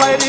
Lady.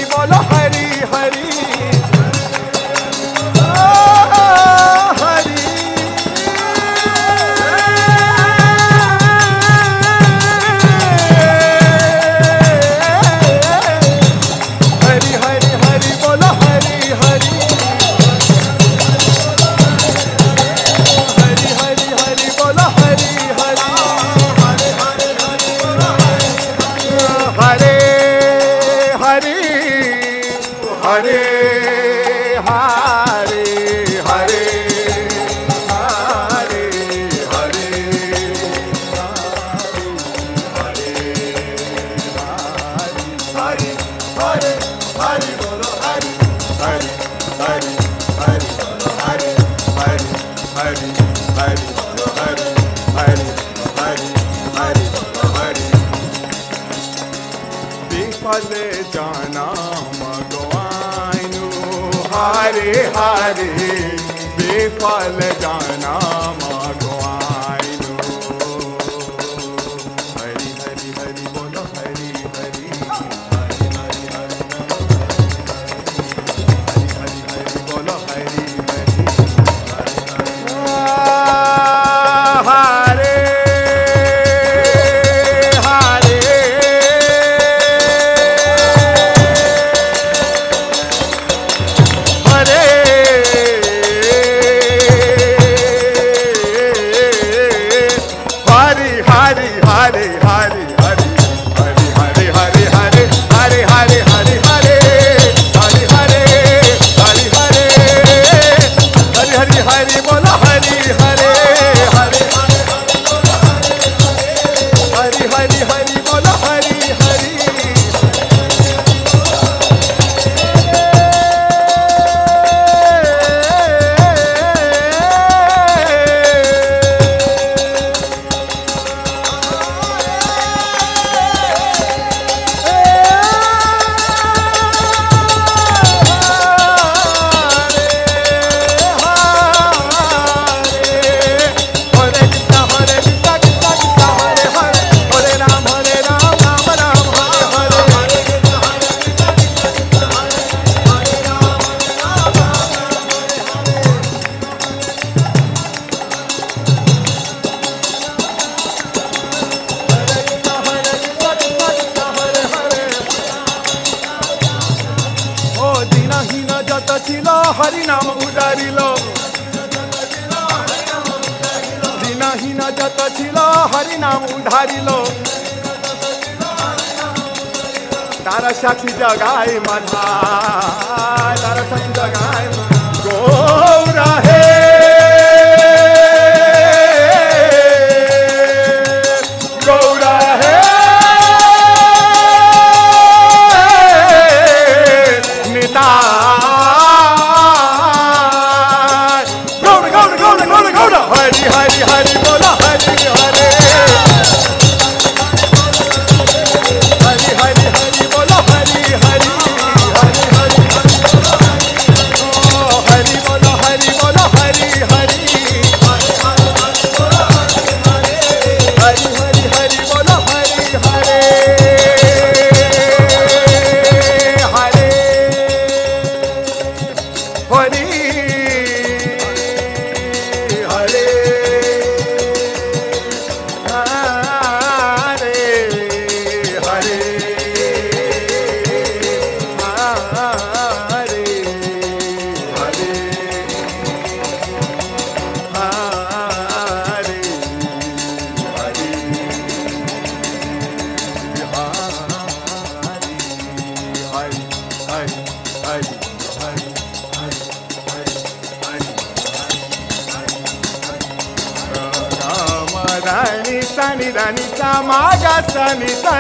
ਫਲ ਜਾਣਾ ਮਗਵਾਇਨੂ ਹਾਰੇ ਹਾਰੇ ਬੇਫਲ ਜਾਣਾ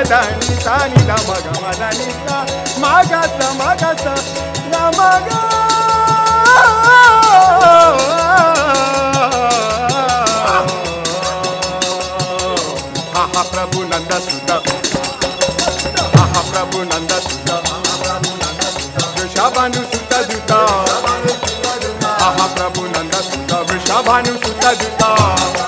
magamadanisa nita magamadanisa magasa magasa na maga aha nanda sudha. Aha prabhu nanda sudha. Vishabhanu sudha dhuta aha prabhu nanda sudha. Vishabhanu ah, ah, sudha